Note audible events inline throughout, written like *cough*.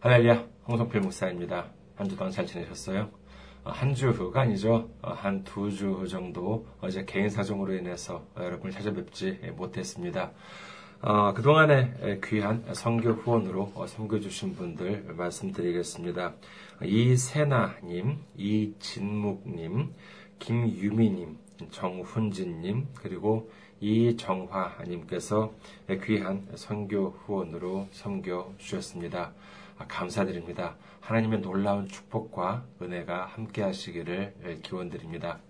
할렐루야, 홍성필 목사입니다. 한 주 동안 잘 지내셨어요? 한 주가 아니죠. 한 두주 정도 어제 개인 사정으로 인해서 여러분을 찾아뵙지 못했습니다. 어, 그동안에 귀한 성교 후원으로 섬겨주신 분들 말씀드리겠습니다. 이세나님, 이진묵님, 김유미님, 정훈진님, 그리고 이정화님께서 귀한 성교 후원으로 섬겨 주셨습니다. 감사드립니다. 하나님의 놀라운 축복과 은혜가 함께 하시기를 기원드립니다.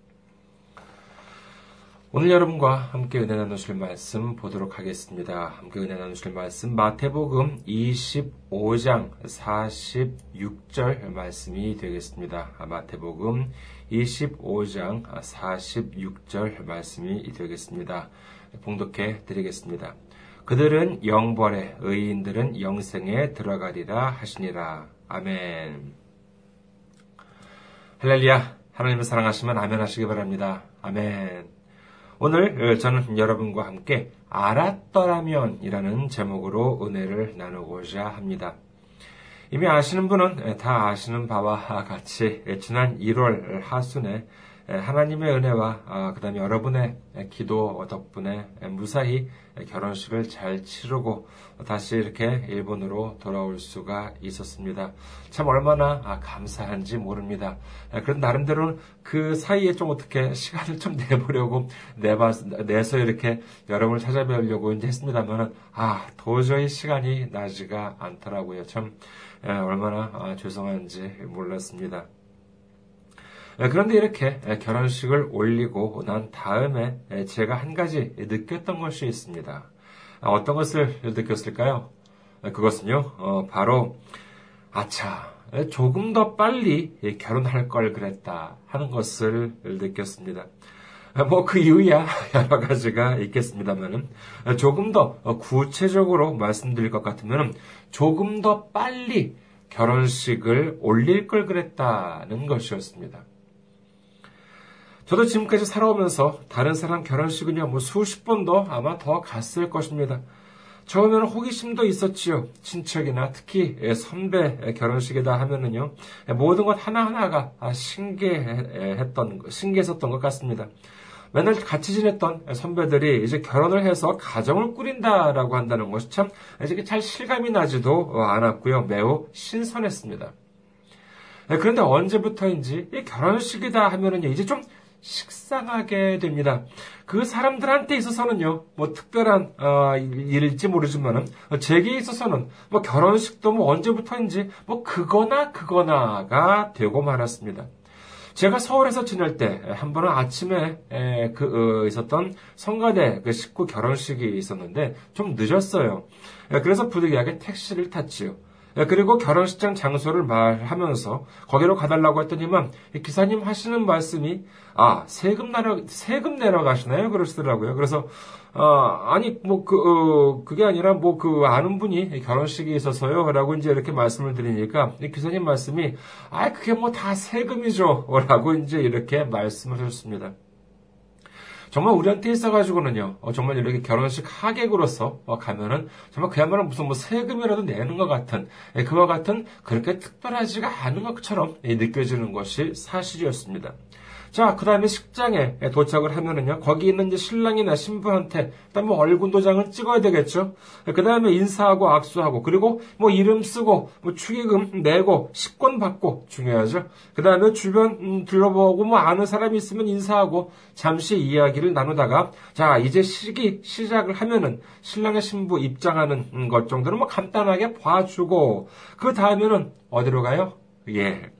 오늘 여러분과 함께 은혜 나누실 말씀 보도록 하겠습니다. 함께 은혜 나누실 말씀 마태복음 25장 46절 말씀이 되겠습니다. 마태복음 25장 46절 말씀이 되겠습니다. 봉독해 드리겠습니다. 그들은 영벌에 의인들은 영생에 들어가리라 하시니라. 아멘. 할렐루야. 하나님을 사랑하시면 아멘 하시기 바랍니다. 아멘. 오늘 저는 여러분과 함께 알았더라면이라는 제목으로 은혜를 나누고자 합니다. 이미 아시는 분은 다 아시는 바와 같이 지난 1월 하순에 하나님의 은혜와 아, 그 다음에 여러분의 기도 덕분에 무사히 결혼식을 잘 치르고 다시 이렇게 일본으로 돌아올 수가 있었습니다. 참 얼마나 아, 감사한지 모릅니다. 그런 나름대로 그 사이에 좀 어떻게 시간을 좀 *laughs* 내보려고 내봐, 내서 이렇게 여러분을 찾아뵈려고 이제 했습니다만, 아, 도저히 시간이 나지가 않더라고요. 참, 얼마나 아, 죄송한지 몰랐습니다. 예, 그런데 이렇게 예, 결혼식을 올리고 난 다음에 예, 제가 한 가지 느꼈던 것이 있습니다. 아, 어떤 것을 느꼈을까요? 그것은요, 어, 바로, 아차, 조금 더 빨리 결혼할 걸 그랬다 하는 것을 느꼈습니다. 아, 뭐그 이유야 *laughs* 여러 가지가 있겠습니다만은 조금 더 구체적으로 말씀드릴 것 같으면 조금 더 빨리 결혼식을 올릴 걸 그랬다는 것이었습니다. 저도 지금까지 살아오면서 다른 사람 결혼식은요, 뭐 수십 번도 아마 더 갔을 것입니다. 처음에는 호기심도 있었지요. 친척이나 특히 선배 결혼식이다 하면은요, 모든 것 하나하나가 신기했던, 신기했었던 것 같습니다. 맨날 같이 지냈던 선배들이 이제 결혼을 해서 가정을 꾸린다라고 한다는 것이 참 이제 잘 실감이 나지도 않았고요. 매우 신선했습니다. 그런데 언제부터인지 이 결혼식이다 하면은요, 이제 좀 식상하게 됩니다. 그 사람들한테 있어서는요, 뭐 특별한 어, 일일지 모르지만은 제게 있어서는 뭐 결혼식도 뭐 언제부터인지 뭐 그거나 그거나가 되고 말았습니다. 제가 서울에서 지낼 때 한 번은 아침에 에, 그 어, 있었던 성가대 그 식구 결혼식이 있었는데 좀 늦었어요. 그래서 부득이하게 택시를 탔지요. 예, 그리고 결혼식장 장소를 말하면서 거기로 가달라고 했더니만 기사님 하시는 말씀이 아 세금 내러 세금 내러 가시나요? 그러시더라고요. 그래서 어, 아니 뭐 그 어, 그게 아니라 뭐 그 아는 분이 결혼식이 있어서요 라고 이제 이렇게 말씀을 드리니까 기사님 말씀이 아 그게 뭐 다 세금이죠 라고 이제 이렇게 말씀하셨습니다. 정말 우리한테 있어가지고는요, 어, 정말 이렇게 결혼식 하객으로서 어, 가면은 정말 그야말로 무슨 뭐 세금이라도 내는 것 같은, 예, 그와 같은 그렇게 특별하지가 않은 것처럼 예, 느껴지는 것이 사실이었습니다. 자, 그 다음에 식장에 도착을 하면은요, 거기 있는 이제 신랑이나 신부한테, 일단 뭐 얼굴 도장을 찍어야 되겠죠? 그 다음에 인사하고 악수하고, 그리고 뭐 이름 쓰고, 뭐 축의금 내고, 식권 받고, 중요하죠? 그 다음에 주변 음, 둘러보고, 뭐 아는 사람이 있으면 인사하고, 잠시 이야기를 나누다가, 자, 이제 시기 시작을 하면은, 신랑의 신부 입장하는 것 정도는 뭐 간단하게 봐주고, 그 다음에는 어디로 가요? 예.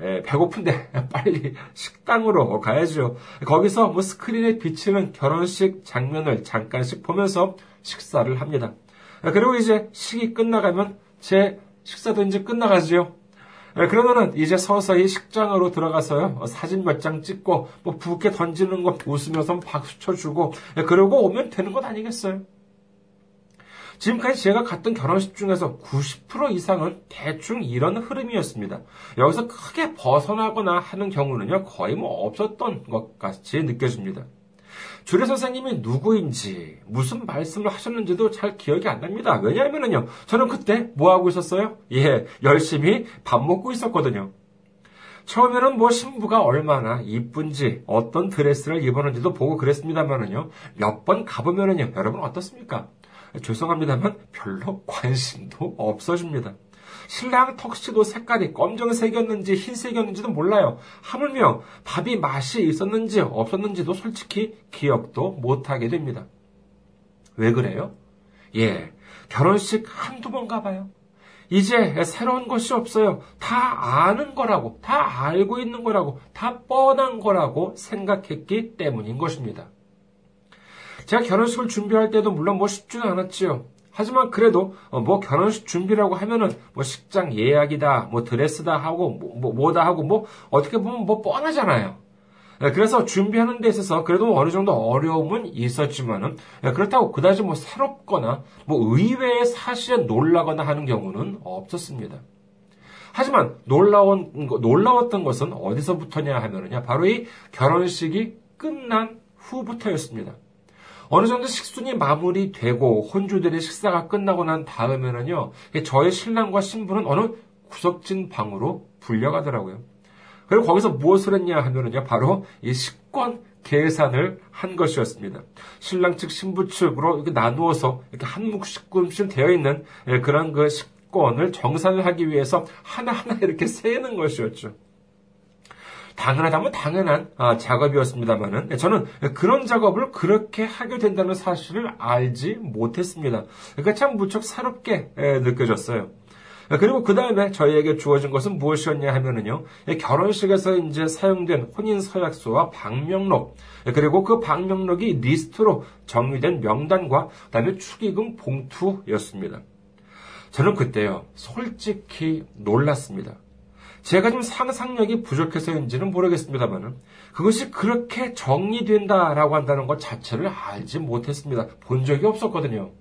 에, 배고픈데 *laughs* 빨리 식당으로 가야죠. 거기서 뭐 스크린에 비치는 결혼식 장면을 잠깐씩 보면서 식사를 합니다. 그리고 이제 식이 끝나가면 제 식사도 이제 끝나가지요. 그러면은 이제 서서히 식장으로 들어가서요 사진 몇 장 찍고 뭐 부케 던지는 거 웃으면서 박수 쳐주고 그러고 오면 되는 것 아니겠어요? 지금까지 제가 갔던 결혼식 중에서 90% 이상은 대충 이런 흐름이었습니다. 여기서 크게 벗어나거나 하는 경우는요, 거의 뭐 없었던 것 같이 느껴집니다. 주례 선생님이 누구인지 무슨 말씀을 하셨는지도 잘 기억이 안 납니다. 왜냐하면요, 저는 그때 뭐 하고 있었어요? 예, 열심히 밥 먹고 있었거든요. 처음에는 뭐 신부가 얼마나 이쁜지 어떤 드레스를 입었는지도 보고 그랬습니다만은요, 몇 번 가보면은요, 여러분 어떻습니까? 죄송합니다만 별로 관심도 없어집니다. 신랑 턱시도 색깔이 검정색이었는지 흰색이었는지도 몰라요. 하물며 밥이 맛이 있었는지 없었는지도 솔직히 기억도 못하게 됩니다. 왜 그래요? 예, 결혼식 한두 번 가봐요. 이제 새로운 것이 없어요. 다 아는 거라고, 다 알고 있는 거라고, 다 뻔한 거라고 생각했기 때문인 것입니다. 제가 결혼식을 준비할 때도 물론 뭐 쉽지는 않았지요. 하지만 그래도 어, 뭐 결혼식 준비라고 하면은 뭐 식장 예약이다, 뭐 드레스다 하고 뭐, 뭐 다 하고 뭐 어떻게 보면 뭐 뻔하잖아요. 예, 그래서 준비하는 데 있어서 그래도 어느 정도 어려움은 있었지만은 예, 그렇다고 그다지 뭐 새롭거나 뭐 의외의 사실에 놀라거나 하는 경우는 없었습니다. 하지만 놀라운 놀라웠던 것은 어디서부터냐 하면은요 바로 이 결혼식이 끝난 후부터였습니다. 어느 정도 식순이 마무리되고 혼주들의 식사가 끝나고 난 다음에는요 저의 신랑과 신부는 어느 구석진 방으로 불려가더라고요. 그리고 거기서 무엇을 했냐 하면은요, 바로 이 식권 계산을 한 것이었습니다. 신랑 측, 신부 측으로 이렇게 나누어서 이렇게 한 묵씩금씩 되어 있는 예, 그런 그 식권을 정산을 하기 위해서 하나하나 이렇게 세는 것이었죠. 당연하다면 당연한 아, 작업이었습니다만은 예, 저는 그런 작업을 그렇게 하게 된다는 사실을 알지 못했습니다. 그러니까 참 무척 새롭게 예, 느껴졌어요. 그리고 그 다음에 저희에게 주어진 것은 무엇이었냐 하면은요, 결혼식에서 이제 사용된 혼인 서약서와 방명록, 그리고 그 방명록이 리스트로 정리된 명단과 그 다음에 축의금 봉투였습니다. 저는 그때요, 솔직히 놀랐습니다. 제가 좀 상상력이 부족해서인지는 모르겠습니다만은 그것이 그렇게 정리된다라고 한다는 것 자체를 알지 못했습니다. 본 적이 없었거든요.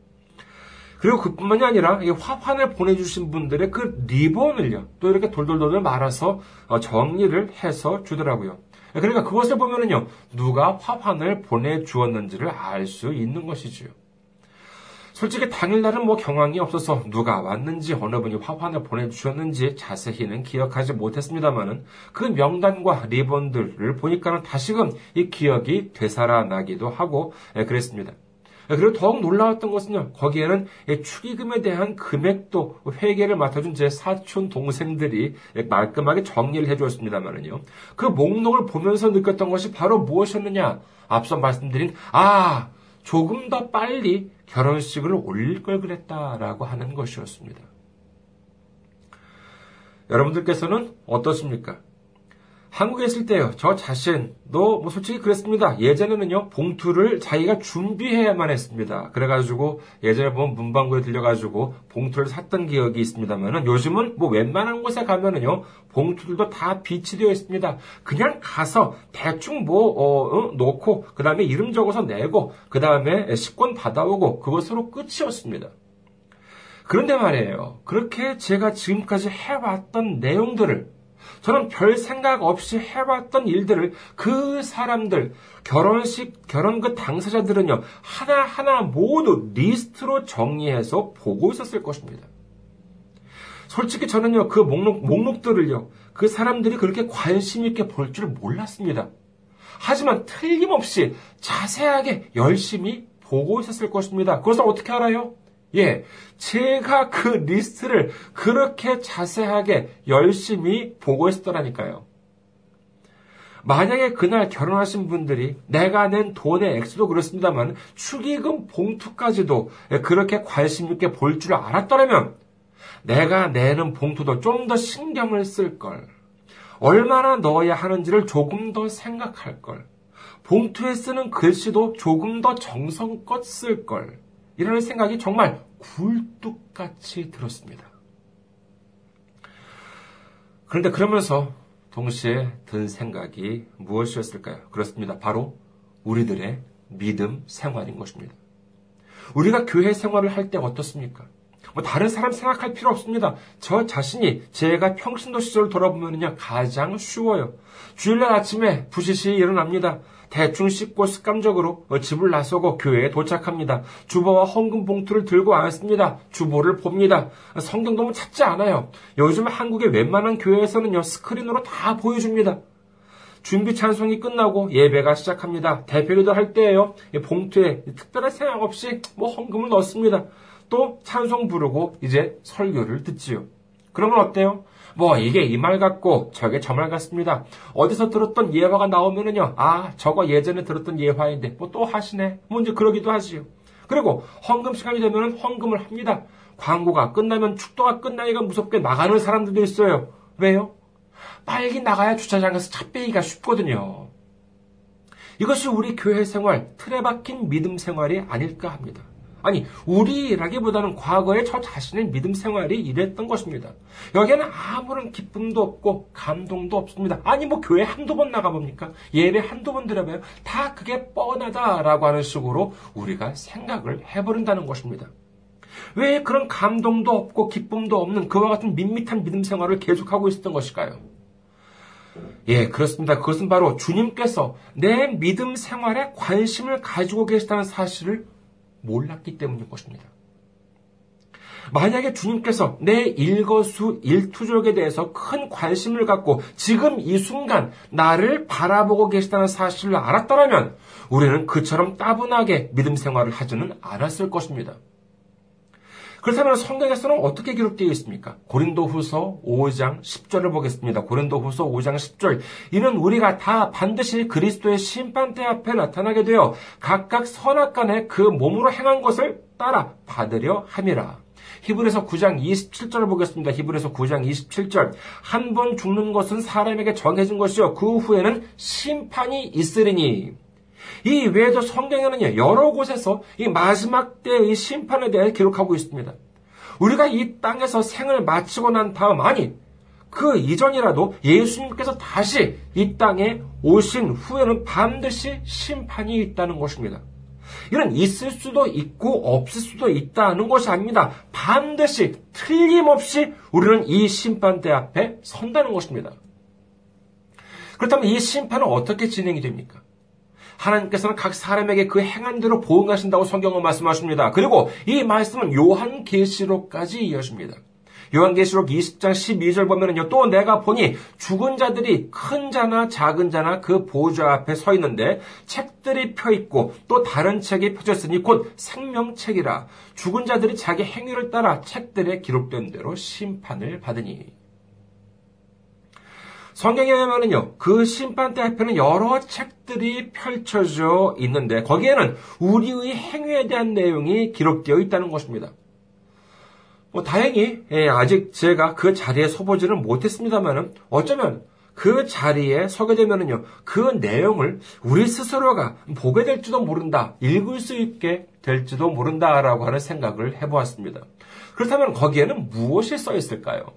그리고 그뿐만이 아니라 이 화판을 보내주신 분들의 그 리본을요, 또 이렇게 돌돌돌 말아서 어, 정리를 해서 주더라고요. 그러니까 그것을 보면은요, 누가 화판을 보내주었는지를 알 수 있는 것이지요. 솔직히 당일날은 뭐 경황이 없어서 누가 왔는지 어느 분이 화판을 보내주셨는지 자세히는 기억하지 못했습니다만은 그 명단과 리본들을 보니까는 다시금 이 기억이 되살아나기도 하고 예, 그랬습니다. 그리고 더욱 놀라웠던 것은요, 거기에는 축의금에 대한 금액도 회계를 맡아준 제 사촌 동생들이 말끔하게 정리를 해주었습니다만은요, 그 목록을 보면서 느꼈던 것이 바로 무엇이었느냐? 앞서 말씀드린, 아, 조금 더 빨리 결혼식을 올릴 걸 그랬다라고 하는 것이었습니다. 여러분들께서는 어떻습니까? 한국에 있을 때요, 저 자신도 뭐 솔직히 그랬습니다. 예전에는요, 봉투를 자기가 준비해야만 했습니다. 그래가지고 예전에 보면 문방구에 들려가지고 봉투를 샀던 기억이 있습니다만은 요즘은 뭐 웬만한 곳에 가면은요, 봉투들도 다 비치되어 있습니다. 그냥 가서 대충 뭐, 어, 어, 놓고, 그 다음에 이름 적어서 내고, 그 다음에 식권 받아오고, 그것으로 끝이었습니다. 그런데 말이에요. 그렇게 제가 지금까지 해왔던 내용들을 저는 별 생각 없이 해봤던 일들을 그 사람들, 결혼식, 결혼 그 당사자들은요, 하나하나 모두 리스트로 정리해서 보고 있었을 것입니다. 솔직히 저는요, 그 목록, 목록들을요, 그 사람들이 그렇게 관심있게 볼 줄 몰랐습니다. 하지만 틀림없이 자세하게 열심히 보고 있었을 것입니다. 그것을 어떻게 알아요? 예, 제가 그 리스트를 그렇게 자세하게 열심히 보고 있었더라니까요. 만약에 그날 결혼하신 분들이 내가 낸 돈의 액수도 그렇습니다만 축의금 봉투까지도 그렇게 관심 있게 볼 줄 알았더라면 내가 내는 봉투도 좀 더 신경을 쓸 걸. 얼마나 넣어야 하는지를 조금 더 생각할 걸. 봉투에 쓰는 글씨도 조금 더 정성껏 쓸 걸. 이라는 생각이 정말 굴뚝같이 들었습니다. 그런데 그러면서 동시에 든 생각이 무엇이었을까요? 그렇습니다. 바로 우리들의 믿음 생활인 것입니다. 우리가 교회 생활을 할 때 어떻습니까? 뭐 다른 사람 생각할 필요 없습니다. 저 자신이 제가 평신도 시절을 돌아보면요 가장 쉬워요. 주일날 아침에 부시시 일어납니다. 대충 씻고 습관적으로 집을 나서고 교회에 도착합니다. 주보와 헌금 봉투를 들고 왔습니다. 주보를 봅니다. 성경 너무 찾지 않아요. 요즘 한국의 웬만한 교회에서는요, 스크린으로 다 보여줍니다. 준비 찬송이 끝나고 예배가 시작합니다. 대표기도 할 때에요. 봉투에 특별한 생각 없이 뭐 헌금을 넣습니다. 또 찬송 부르고 이제 설교를 듣지요. 그러면 어때요? 뭐 이게 이 말 같고 저게 저 말 같습니다. 어디서 들었던 예화가 나오면은요. 아 저거 예전에 들었던 예화인데 뭐 또 하시네. 뭐 이제 그러기도 하지요. 그리고 헌금 시간이 되면 헌금을 합니다. 광고가 끝나면 축도가 끝나기가 무섭게 나가는 사람들도 있어요. 왜요? 빨리 나가야 주차장에서 차 빼기가 쉽거든요. 이것이 우리 교회 생활, 틀에 박힌 믿음 생활이 아닐까 합니다. 아니, 우리라기보다는 과거에 저 자신의 믿음 생활이 이랬던 것입니다. 여기에는 아무런 기쁨도 없고 감동도 없습니다. 아니, 뭐 교회 한두 번 나가봅니까? 예배 한두 번 드려봐요. 다 그게 뻔하다라고 하는 식으로 우리가 생각을 해버린다는 것입니다. 왜 그런 감동도 없고 기쁨도 없는 그와 같은 밋밋한 믿음 생활을 계속하고 있었던 것일까요? 예, 그렇습니다. 그것은 바로 주님께서 내 믿음 생활에 관심을 가지고 계시다는 사실을 몰랐기 때문인 것입니다. 만약에 주님께서 내 일거수 일투족에 대해서 큰 관심을 갖고 지금 이 순간 나를 바라보고 계시다는 사실을 알았더라면 우리는 그처럼 따분하게 믿음 생활을 하지는 않았을 것입니다. 그렇다면 성경에서는 어떻게 기록되어 있습니까? 고린도 후서 5장 10절을 보겠습니다. 고린도 후서 5장 10절. 이는 우리가 다 반드시 그리스도의 심판대 앞에 나타나게 되어 각각 선악간에 그 몸으로 행한 것을 따라 받으려 함이라. 히브리서 9장 27절을 보겠습니다. 히브리서 9장 27절. 한 번 죽는 것은 사람에게 정해진 것이요. 그 후에는 심판이 있으리니. 이 외에도 성경에는요, 여러 곳에서 이 마지막 때의 심판에 대해 기록하고 있습니다. 우리가 이 땅에서 생을 마치고 난 다음, 아니, 그 이전이라도 예수님께서 다시 이 땅에 오신 후에는 반드시 심판이 있다는 것입니다. 이는 있을 수도 있고 없을 수도 있다는 것이 아닙니다. 반드시 틀림없이 우리는 이 심판대 앞에 선다는 것입니다. 그렇다면 이 심판은 어떻게 진행이 됩니까? 하나님께서는 각 사람에게 그 행한 대로 보응하신다고 성경은 말씀하십니다. 그리고 이 말씀은 요한계시록까지 이어집니다. 요한계시록 20장 12절 보면은요, 또 내가 보니 죽은 자들이 큰 자나 작은 자나 그 보좌 앞에 서 있는데 책들이 펴 있고 또 다른 책이 펴졌으니 곧 생명책이라 죽은 자들이 자기 행위를 따라 책들에 기록된 대로 심판을 받으니. 성경에 보면은요, 그 심판대 앞에는 여러 책들이 펼쳐져 있는데, 거기에는 우리의 행위에 대한 내용이 기록되어 있다는 것입니다. 뭐, 다행히, 예, 아직 제가 그 자리에 서보지는 못했습니다만은, 어쩌면 그 자리에 서게 되면은요, 그 내용을 우리 스스로가 보게 될지도 모른다, 읽을 수 있게 될지도 모른다라고 하는 생각을 해보았습니다. 그렇다면 거기에는 무엇이 써 있을까요?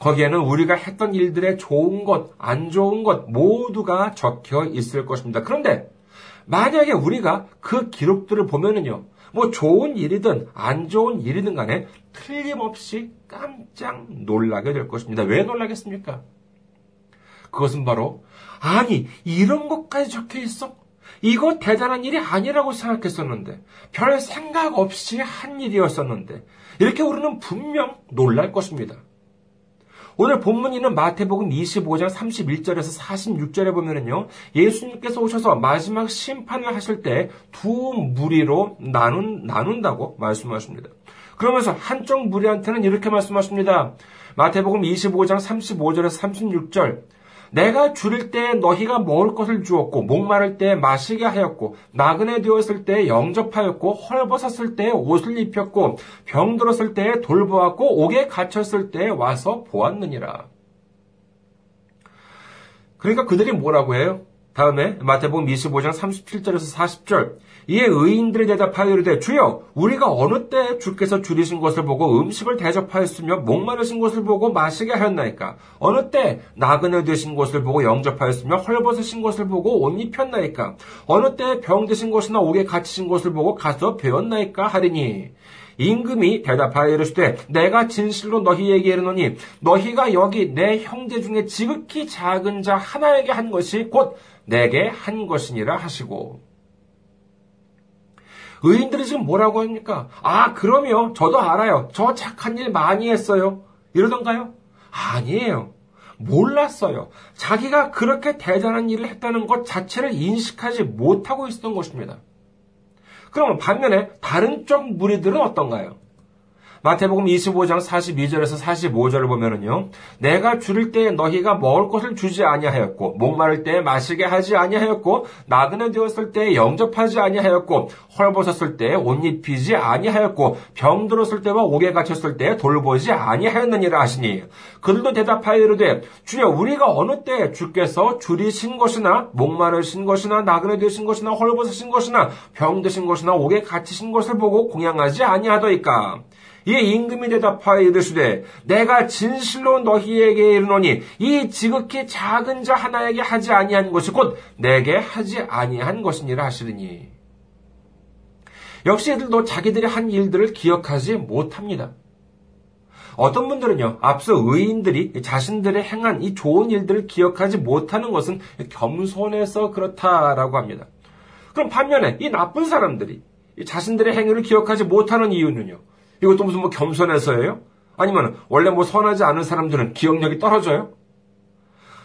거기에는 우리가 했던 일들의 좋은 것, 안 좋은 것 모두가 적혀 있을 것입니다. 그런데 만약에 우리가 그 기록들을 보면은요, 뭐 좋은 일이든 안 좋은 일이든 간에 틀림없이 깜짝 놀라게 될 것입니다. 왜 놀라겠습니까? 그것은 바로, 아니, 이런 것까지 적혀 있어? 이거 대단한 일이 아니라고 생각했었는데, 별 생각 없이 한 일이었었는데, 이렇게 우리는 분명 놀랄 것입니다. 오늘 본문이는 마태복음 25장 31절에서 46절에 보면은요, 예수님께서 오셔서 마지막 심판을 하실 때 두 무리로 나눈, 나눈다고 말씀하십니다. 그러면서 한쪽 무리한테는 이렇게 말씀하십니다. 마태복음 25장 35절에서 36절. 내가 줄일 때 너희가 먹을 것을 주었고 목마를 때 마시게 하였고 나그네 되었을 때 영접하였고 헐벗었을 때 옷을 입혔고 병들었을 때 돌보았고 옥에 갇혔을 때 와서 보았느니라. 그러니까 그들이 뭐라고 해요? 다음에 마태복음 25장 37절에서 40절. 이에 의인들이 대답하여 이르되 주여 우리가 어느 때 주께서 줄이신 것을 보고 음식을 대접하였으며 목마르신 것을 보고 마시게 하였나이까? 어느 때 나그네 되신 것을 보고 영접하였으며 헐벗으신 것을 보고 옷 입혔나이까? 어느 때 병 드신 것이나 옥에 갇히신 것을 보고 가서 배웠나이까? 하리니 임금이 대답하여 이르시되 내가 진실로 너희에게 이르노니 너희가 여기 내 형제 중에 지극히 작은 자 하나에게 한 것이 곧 내게 한 것이니라 하시고 의인들이 지금 뭐라고 합니까? 아, 그러면 저도 알아요. 저 착한 일 많이 했어요. 이러던가요? 아니에요. 몰랐어요. 자기가 그렇게 대단한 일을 했다는 것 자체를 인식하지 못하고 있었던 것입니다. 그러면 반면에 다른 쪽 무리들은 어떤가요? 마태복음 25장 42절에서 45절을 보면은요. 내가 줄일 때에 너희가 먹을 것을 주지 아니하였고 목마를 때에 마시게 하지 아니하였고 나그네 되었을 때에 영접하지 아니하였고 헐벗었을 때에 옷 입히지 아니하였고 병 들었을 때와 옥에 갇혔을 때에 돌보지 아니하였느니라 하시니 그들도 대답하여 이르되 주여 우리가 어느 때에 주께서 줄이신 것이나 목마르신 것이나 나그네 되신 것이나 헐벗으신 것이나 병 드신 것이나 옥에 갇히신 것을 보고 공양하지 아니하더이까 이에 임금이 대답하여 이르시되 내가 진실로 너희에게 이르노니 이 지극히 작은 자 하나에게 하지 아니한 것이 곧 내게 하지 아니한 것이니라 하시더니 역시 이들도 자기들이 한 일들을 기억하지 못합니다. 어떤 분들은요, 앞서 의인들이 자신들의 행한 이 좋은 일들을 기억하지 못하는 것은 겸손해서 그렇다라고 합니다. 그럼 반면에 이 나쁜 사람들이 자신들의 행위를 기억하지 못하는 이유는요, 이것도 무슨 뭐 겸손해서예요? 아니면 원래 뭐 선하지 않은 사람들은 기억력이 떨어져요?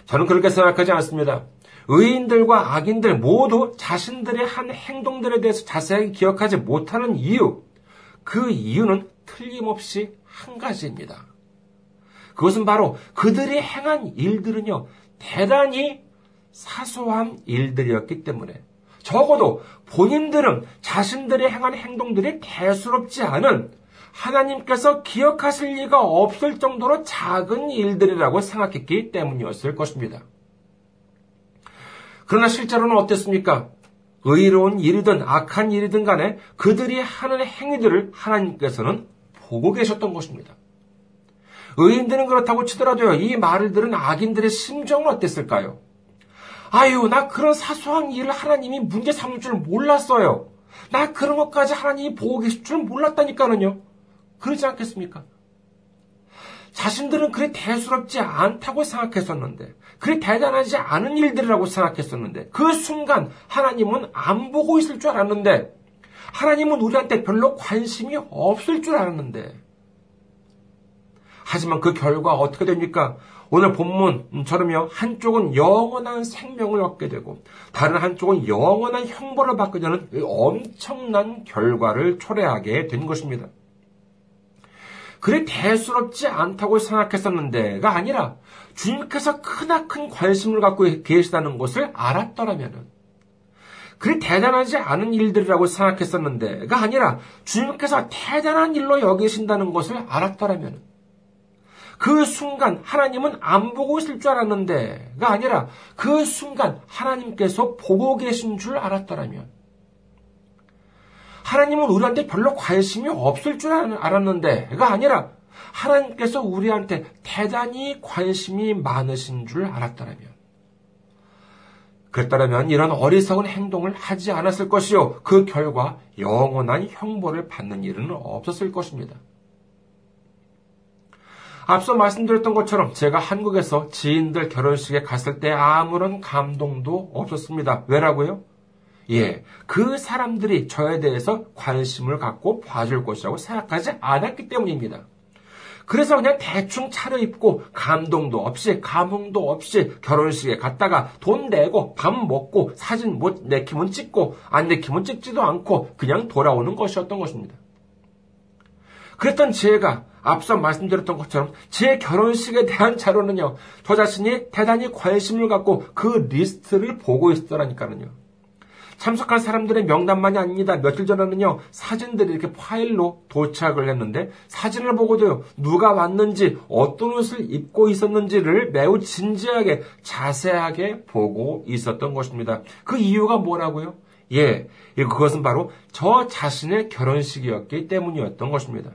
저는 그렇게 생각하지 않습니다. 의인들과 악인들 모두 자신들의 한 행동들에 대해서 자세하게 기억하지 못하는 이유, 그 이유는 틀림없이 한 가지입니다. 그것은 바로 그들이 행한 일들은요, 대단히 사소한 일들이었기 때문에 적어도 본인들은 자신들의 행한 행동들이 대수롭지 않은 하나님께서 기억하실 리가 없을 정도로 작은 일들이라고 생각했기 때문이었을 것입니다. 그러나 실제로는 어땠습니까? 의로운 일이든 악한 일이든 간에 그들이 하는 행위들을 하나님께서는 보고 계셨던 것입니다. 의인들은 그렇다고 치더라도요, 이 말을 들은 악인들의 심정은 어땠을까요? 아유, 나 그런 사소한 일을 하나님이 문제 삼을 줄 몰랐어요. 나 그런 것까지 하나님이 보고 계실 줄 몰랐다니까는요. 그러지 않겠습니까? 자신들은 그리 대수롭지 않다고 생각했었는데, 그리 대단하지 않은 일들이라고 생각했었는데, 그 순간 하나님은 안 보고 있을 줄 알았는데, 하나님은 우리한테 별로 관심이 없을 줄 알았는데, 하지만 그 결과 어떻게 됩니까? 오늘 본문처럼요, 한쪽은 영원한 생명을 얻게 되고, 다른 한쪽은 영원한 형벌을 받게 되는 엄청난 결과를 초래하게 된 것입니다. 그리 대수롭지 않다고 생각했었는데가 아니라 주님께서 크나큰 관심을 갖고 계시다는 것을 알았더라면 그리 대단하지 않은 일들이라고 생각했었는데가 아니라 주님께서 대단한 일로 여기신다는 것을 알았더라면 그 순간 하나님은 안 보고 있을 줄 알았는데가 아니라 그 순간 하나님께서 보고 계신 줄 알았더라면 하나님은 우리한테 별로 관심이 없을 줄 알았는데가 아니라 하나님께서 우리한테 대단히 관심이 많으신 줄 알았더라면 그랬더라면 이런 어리석은 행동을 하지 않았을 것이요. 그 결과 영원한 형벌을 받는 일은 없었을 것입니다. 앞서 말씀드렸던 것처럼 제가 한국에서 지인들 결혼식에 갔을 때 아무런 감동도 없었습니다. 왜라고요? 예, 그 사람들이 저에 대해서 관심을 갖고 봐줄 것이라고 생각하지 않았기 때문입니다. 그래서 그냥 대충 차려입고 감동도 없이 감흥도 없이 결혼식에 갔다가 돈 내고 밥 먹고 사진 못 내키면 찍고 안 내키면 찍지도 않고 그냥 돌아오는 것이었던 것입니다. 그랬던 제가 앞서 말씀드렸던 것처럼 제 결혼식에 대한 자료는요, 저 자신이 대단히 관심을 갖고 그 리스트를 보고 있었더라니까는요. 참석한 사람들의 명단만이 아닙니다. 며칠 전에는요, 사진들이 이렇게 파일로 도착을 했는데, 사진을 보고도요, 누가 왔는지, 어떤 옷을 입고 있었는지를 매우 진지하게, 자세하게 보고 있었던 것입니다. 그 이유가 뭐라고요? 예, 그것은 바로 저 자신의 결혼식이었기 때문이었던 것입니다.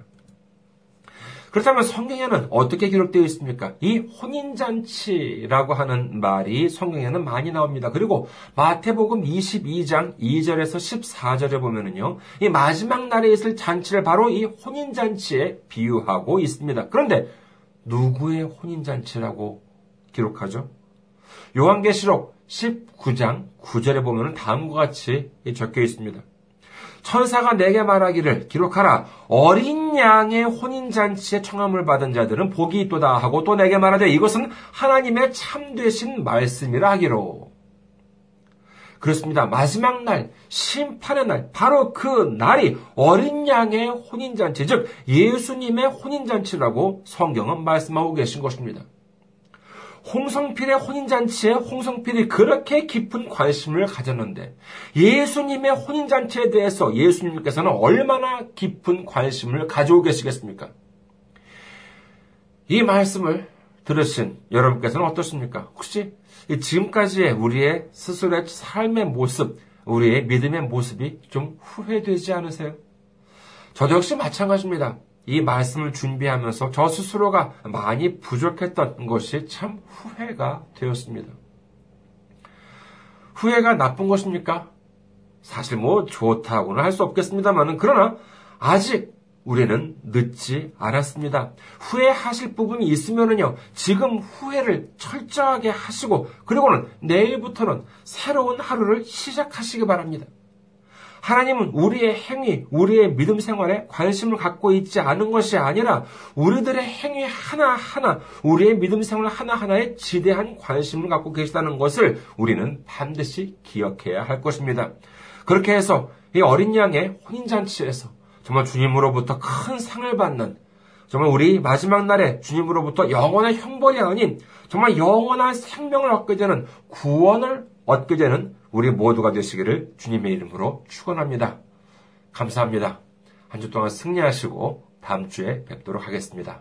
그렇다면 성경에는 어떻게 기록되어 있습니까? 이 혼인잔치라고 하는 말이 성경에는 많이 나옵니다. 그리고 마태복음 22장 2절에서 14절에 보면은요, 이 마지막 날에 있을 잔치를 바로 이 혼인잔치에 비유하고 있습니다. 그런데 누구의 혼인잔치라고 기록하죠? 요한계시록 19장 9절에 보면 다음과 같이 적혀 있습니다. 천사가 내게 말하기를 기록하라 어린 양의 혼인잔치에 청함을 받은 자들은 복이 있도다 하고 또 내게 말하되 이것은 하나님의 참되신 말씀이라 하기로 그렇습니다. 마지막 날, 심판의 날, 바로 그 날이 어린 양의 혼인잔치, 즉 예수님의 혼인잔치라고 성경은 말씀하고 계신 것입니다. 홍성필의 혼인잔치에 홍성필이 그렇게 깊은 관심을 가졌는데 예수님의 혼인잔치에 대해서 예수님께서는 얼마나 깊은 관심을 가지고 계시겠습니까? 이 말씀을 들으신 여러분께서는 어떻습니까? 혹시 지금까지의 우리의 스스로의 삶의 모습, 우리의 믿음의 모습이 좀 후회되지 않으세요? 저도 역시 마찬가지입니다. 이 말씀을 준비하면서 저 스스로가 많이 부족했던 것이 참 후회가 되었습니다. 후회가 나쁜 것입니까? 사실 뭐 좋다고는 할 수 없겠습니다만은 그러나 아직 우리는 늦지 않았습니다. 후회하실 부분이 있으면은요, 지금 후회를 철저하게 하시고, 그리고는 내일부터는 새로운 하루를 시작하시기 바랍니다. 하나님은 우리의 행위, 우리의 믿음 생활에 관심을 갖고 있지 않은 것이 아니라 우리들의 행위 하나하나, 우리의 믿음 생활 하나하나에 지대한 관심을 갖고 계시다는 것을 우리는 반드시 기억해야 할 것입니다. 그렇게 해서 이 어린 양의 혼인잔치에서 정말 주님으로부터 큰 상을 받는 정말 우리 마지막 날에 주님으로부터 영원한 형벌이 아닌 정말 영원한 생명을 얻게 되는 구원을 얻게 되는 우리 모두가 되시기를 주님의 이름으로 축원합니다. 감사합니다. 한 주 동안 승리하시고 다음 주에 뵙도록 하겠습니다.